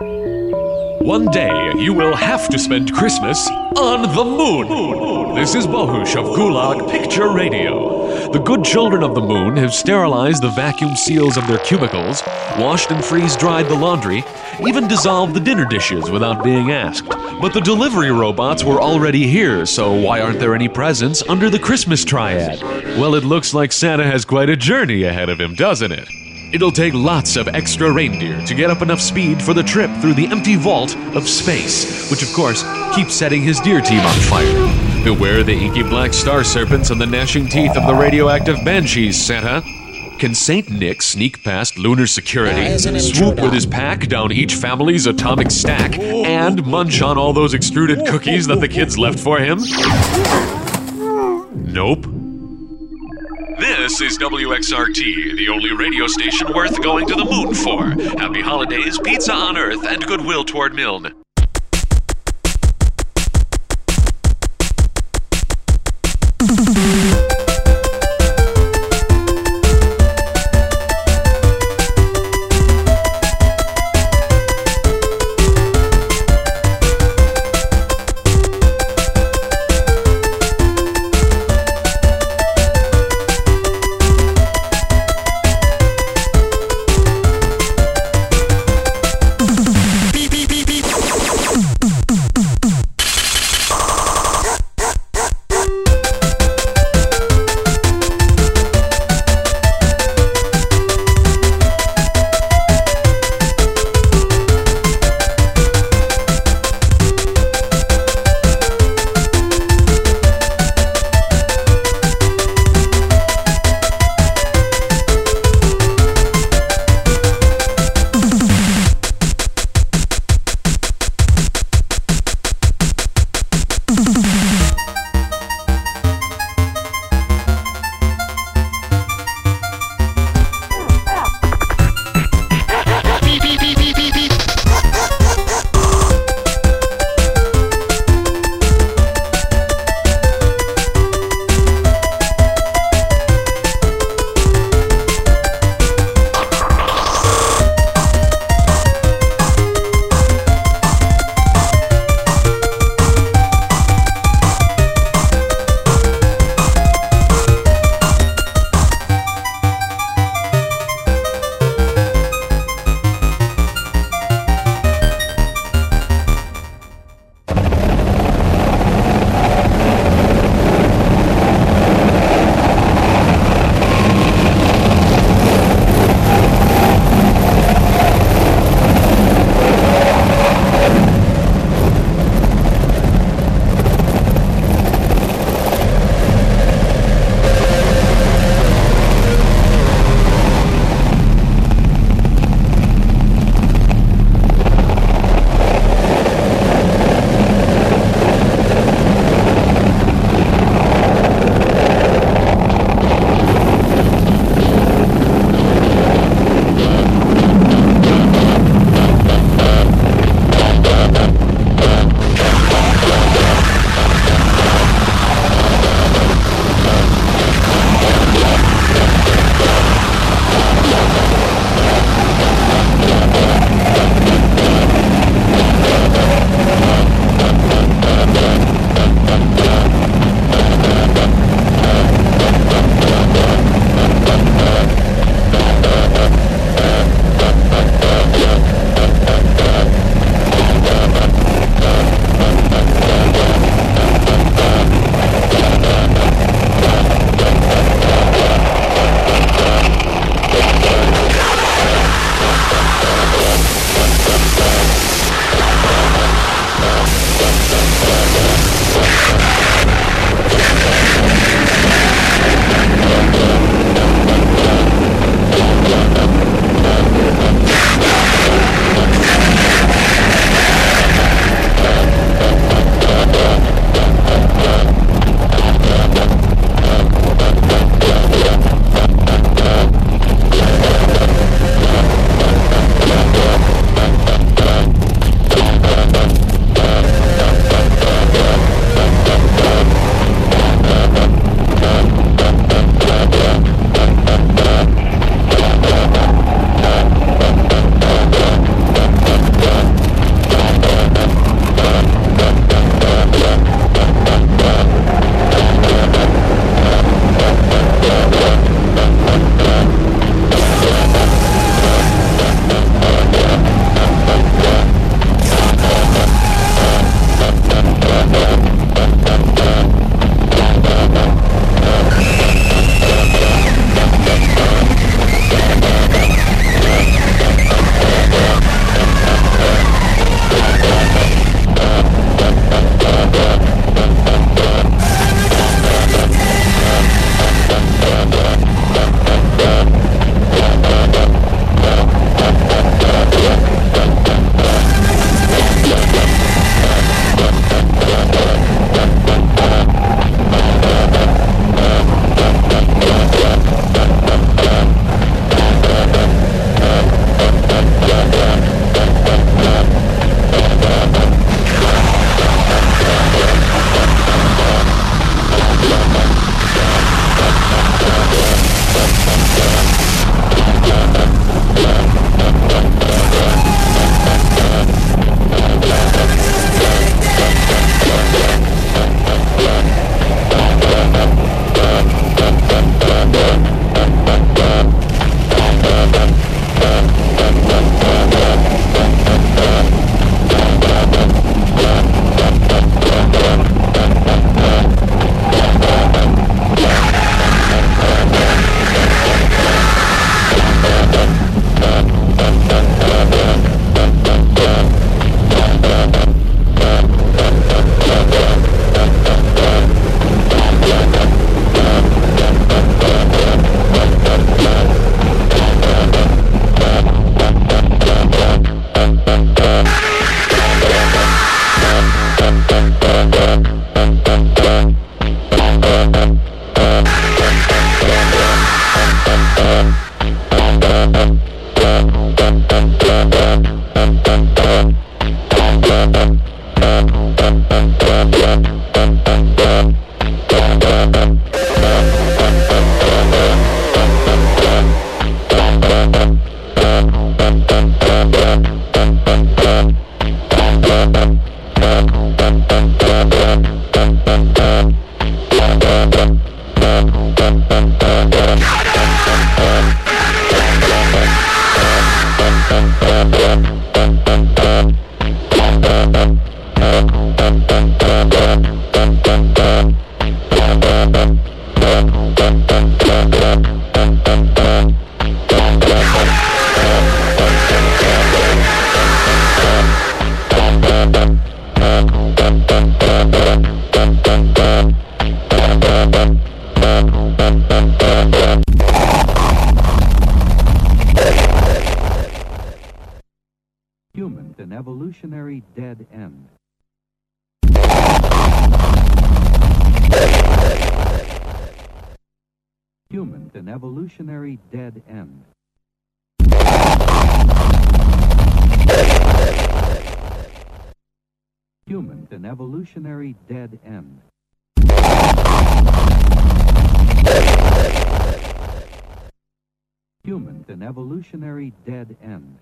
One day, you will have to spend Christmas on the moon. This is Bohush of Gulag Picture Radio. The good children of the moon have sterilized the vacuum seals of their cubicles, washed and freeze dried the laundry, even dissolved the dinner dishes without being asked. But the delivery robots were already here, so why aren't there any presents under the Christmas triad? Well, it looks like Santa has quite a journey ahead of him, doesn't it? It'll take lots of extra reindeer to get up enough speed for the trip through the empty vault of space, which of course keeps setting his deer team on fire. Beware the inky black star serpents and the gnashing teeth of the radioactive banshees, Santa. Can Saint Nick sneak past lunar security, swoop with his pack down each family's atomic stack, and munch on all those extruded cookies that the kids left for him? Nope. This is WXRT, the only radio station worth going to the moon for. Happy holidays, pizza on Earth, and goodwill toward Milne. Evolutionary dead end. Human, an evolutionary dead end. Humans, an evolutionary dead end.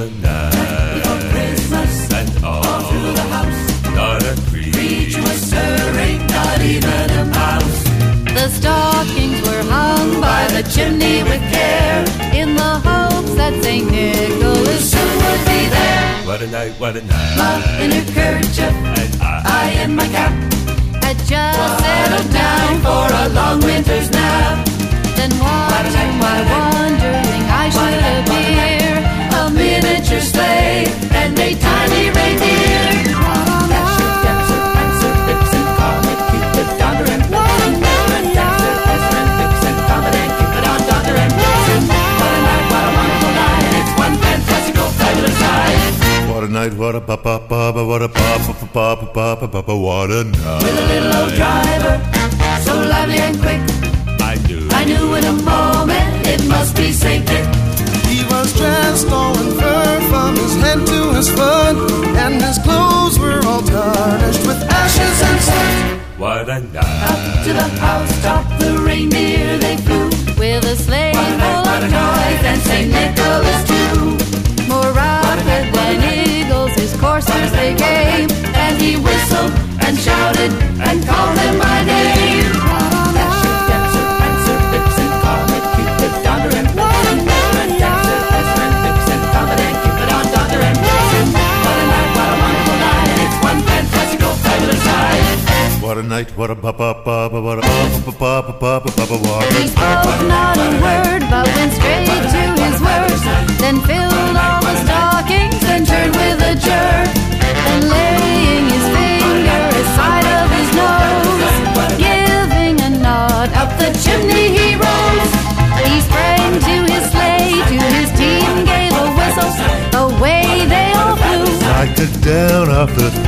A night of Christmas and all, all through the house. Not a creature was stirring, not even a mouse. The stockings were hung by the chimney with care, in the hopes that St. Nicholas soon would be there. What a night, what a night. Love in her kerchief, and I, I in my cap, had just settled down for a long winter's nap. Then watching while wondering I should appear sleigh and a tiny reindeer. What a night, what a wonderful night. It's one fantastical. What a night, what a papa, papa, what a papa, what a night. With a little old driver, so lively and quick. I knew, I knew in a moment it must be Saint Nick. He was dressed all in fur from his head to his foot, and his clothes were all tarnished with ashes and soot. What a night! Up to the house, housetop, the reindeer they flew, with a sleigh full of toys and Saint Nicholas too. More rapid than eagles, his coursers they came, and he whistled night, what a ba ba ba ba, what a ba ba ba ba ba ba ba ba, what a He spoke not a word, but went straight to his work. Then filled all the stockings and turned with a jerk. Then laying his finger aside of his nose, giving a nod up the chimney he rose. He sprang to his sleigh, to his team gave a whistle. Away they all flew. down off the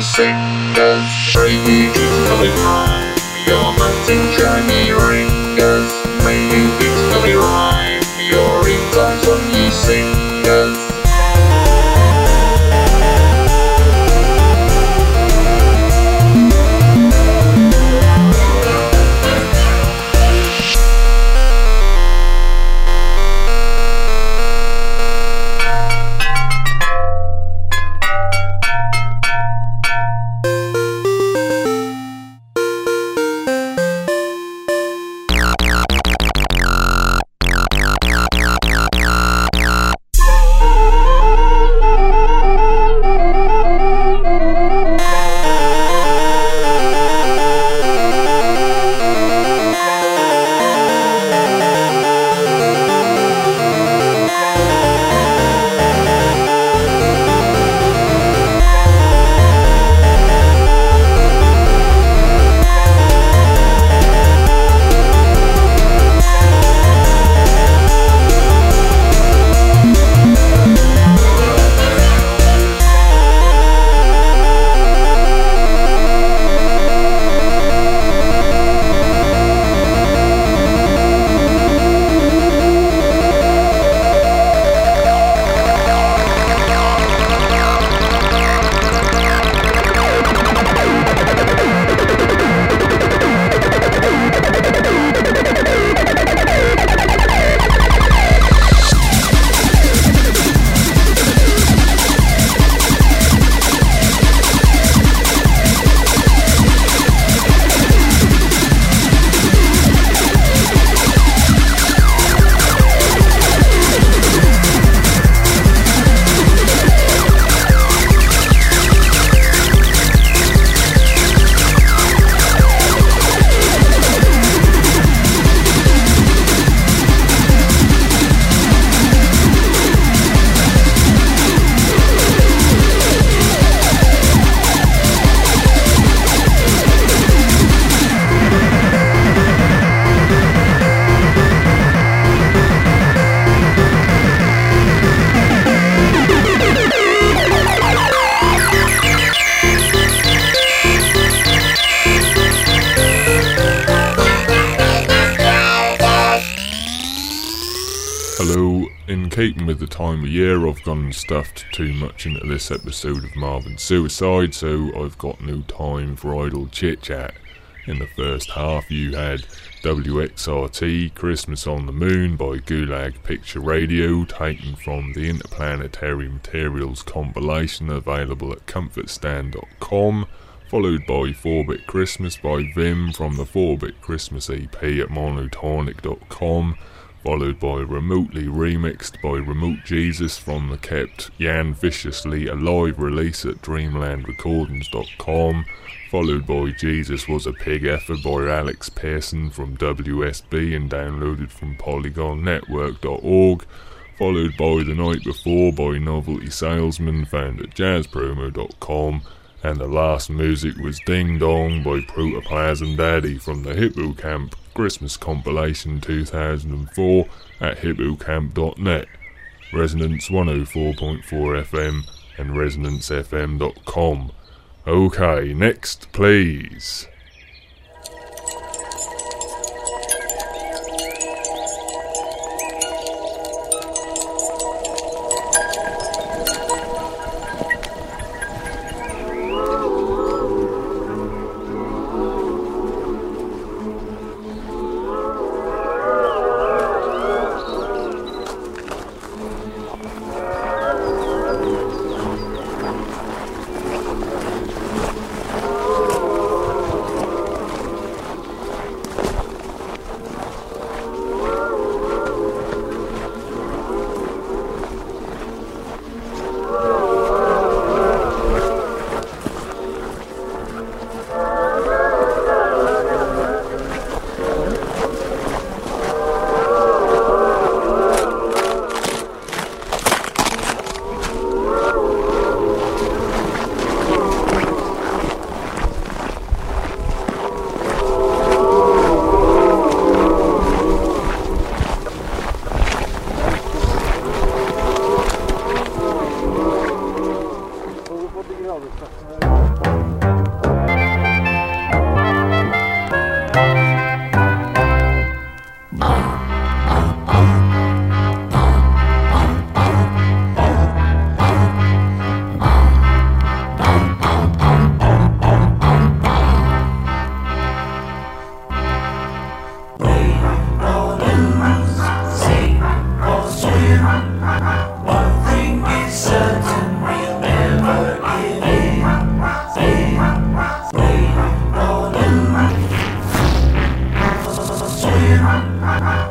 singers. May you year, I've gone and stuffed too much into this episode of Marvin Suicide, so I've got no time for idle chit chat. In the first half, you had WXRT Christmas on the Moon by Gulag Picture Radio, taken from the Interplanetary Materials compilation available at comfortstand.com, followed by 4-Bit Christmas by Vim from the 4-Bit Christmas EP at monotonik.com, followed by Remotely Remixed by Remote Jesus from the kept Yan-Ficiously Alive release at dreamlandrecordings.com, followed by Jesus Was a Pig Effort by Alex Pearson from WSB and downloaded from polygonnetwork.org, followed by The Night Before by Novelty Salesman found at jazzpromo.com, and the last music was Ding Dong by Protoplasm Daddy from the Hippocamp Christmas compilation 2004 at hippocamp.net, Resonance 104.4 FM, and ResonanceFM.com. Okay, next, please. Ha ha ha!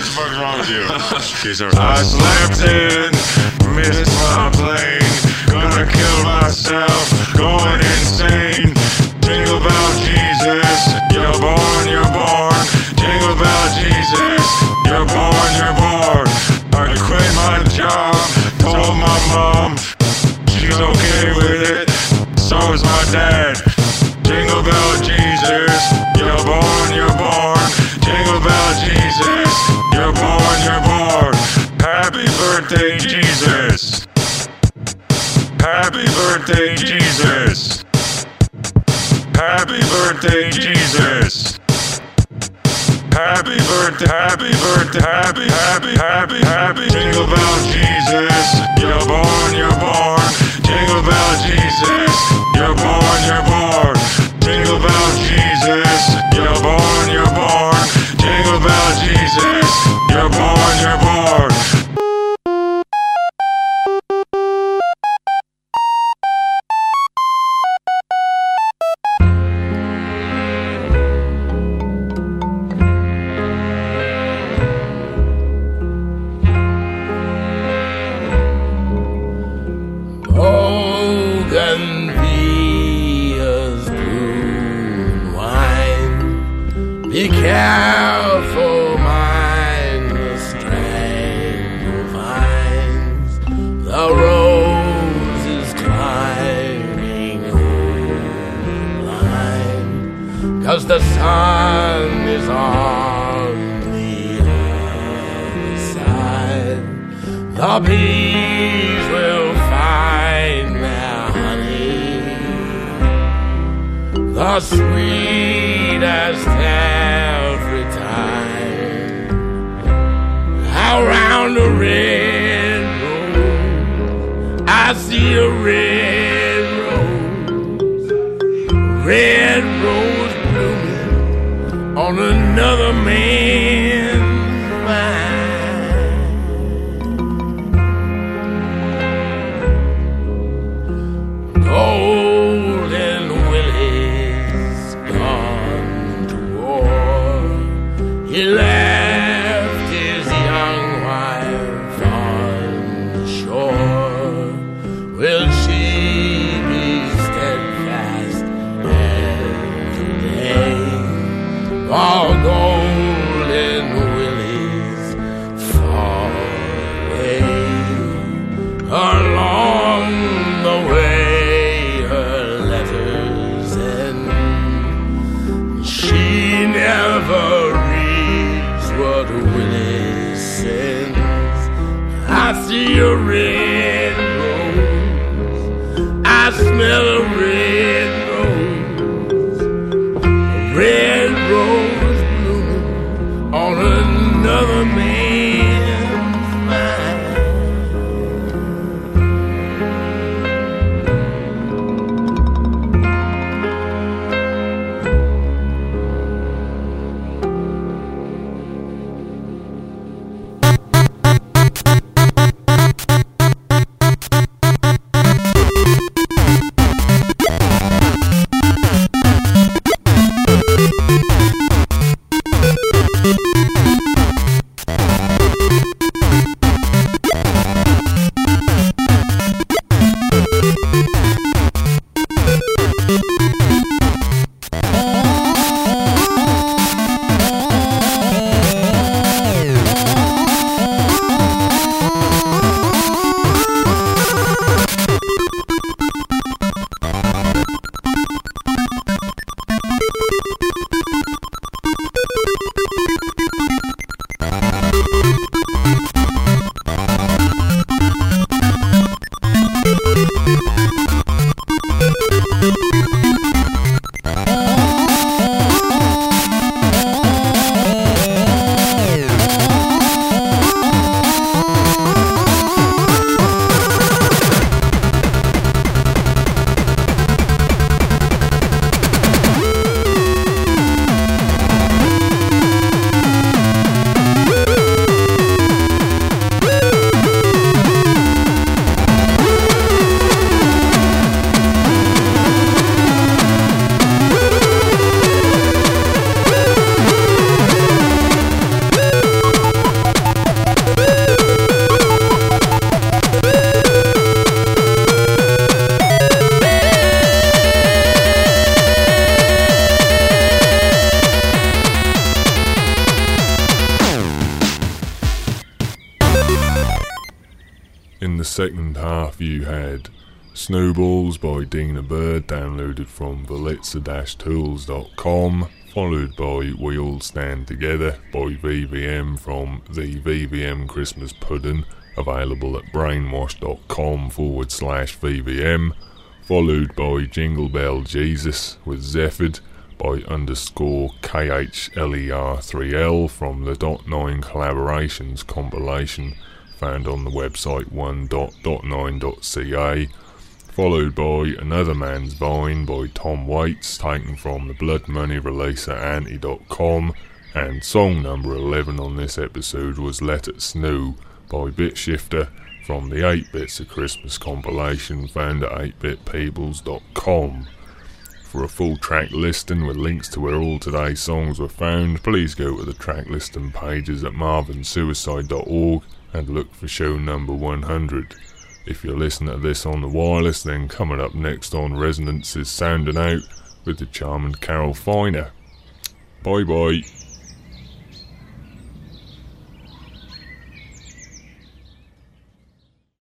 What the fuck's wrong with you? I slept in, missed my plane. Gonna kill myself, going insane. Jingle bell, Jesus, you're born, you're born. Jingle bell, Jesus, you're born, you're born. I quit my job, told my mom, she's okay with it. So is my dad. Jingle bell Jesus, you're born, you're born. Jingle bell Jesus you're born, you're born. Happy birthday, Jesus. Happy birthday, Jesus. Happy birthday, Jesus. Happy birthday, happy birthday, happy, happy, happy, happy. Jingle bell, Jesus. You're born, you're born. Jingle bell, Jesus. You're born, you're born. Jingle bell, Jesus. the sweetest every time. Around the railroad, I see a red rose, red rose. You had Snowballs by Dinah Bird, downloaded from valiza-tools.com, followed by We All Stand Together by VVM from the VVM Christmas Pudding, available at brainwashed.com forward slash VVM, followed by Jingle Bell Jesus with Zephod by underscore KHLER3L from the Dot 9 Collaborations compilation found on the website 1.9.ca, followed by Another Man's Vine by Tom Waits, taken from the Blood Money release at Anti.com, and song number 11 on this episode was Let It Snow by Bitshifter from the 8 Bits of Christmas compilation found at 8bitpeoples.com. For a full track listing with links to where all today's songs were found, please go to the track listing pages at marvinsuicide.org and look for show number 100. If you're listening to this on the wireless, then coming up next on Resonance is Sounding Out with the charming Carole Finer. Bye bye.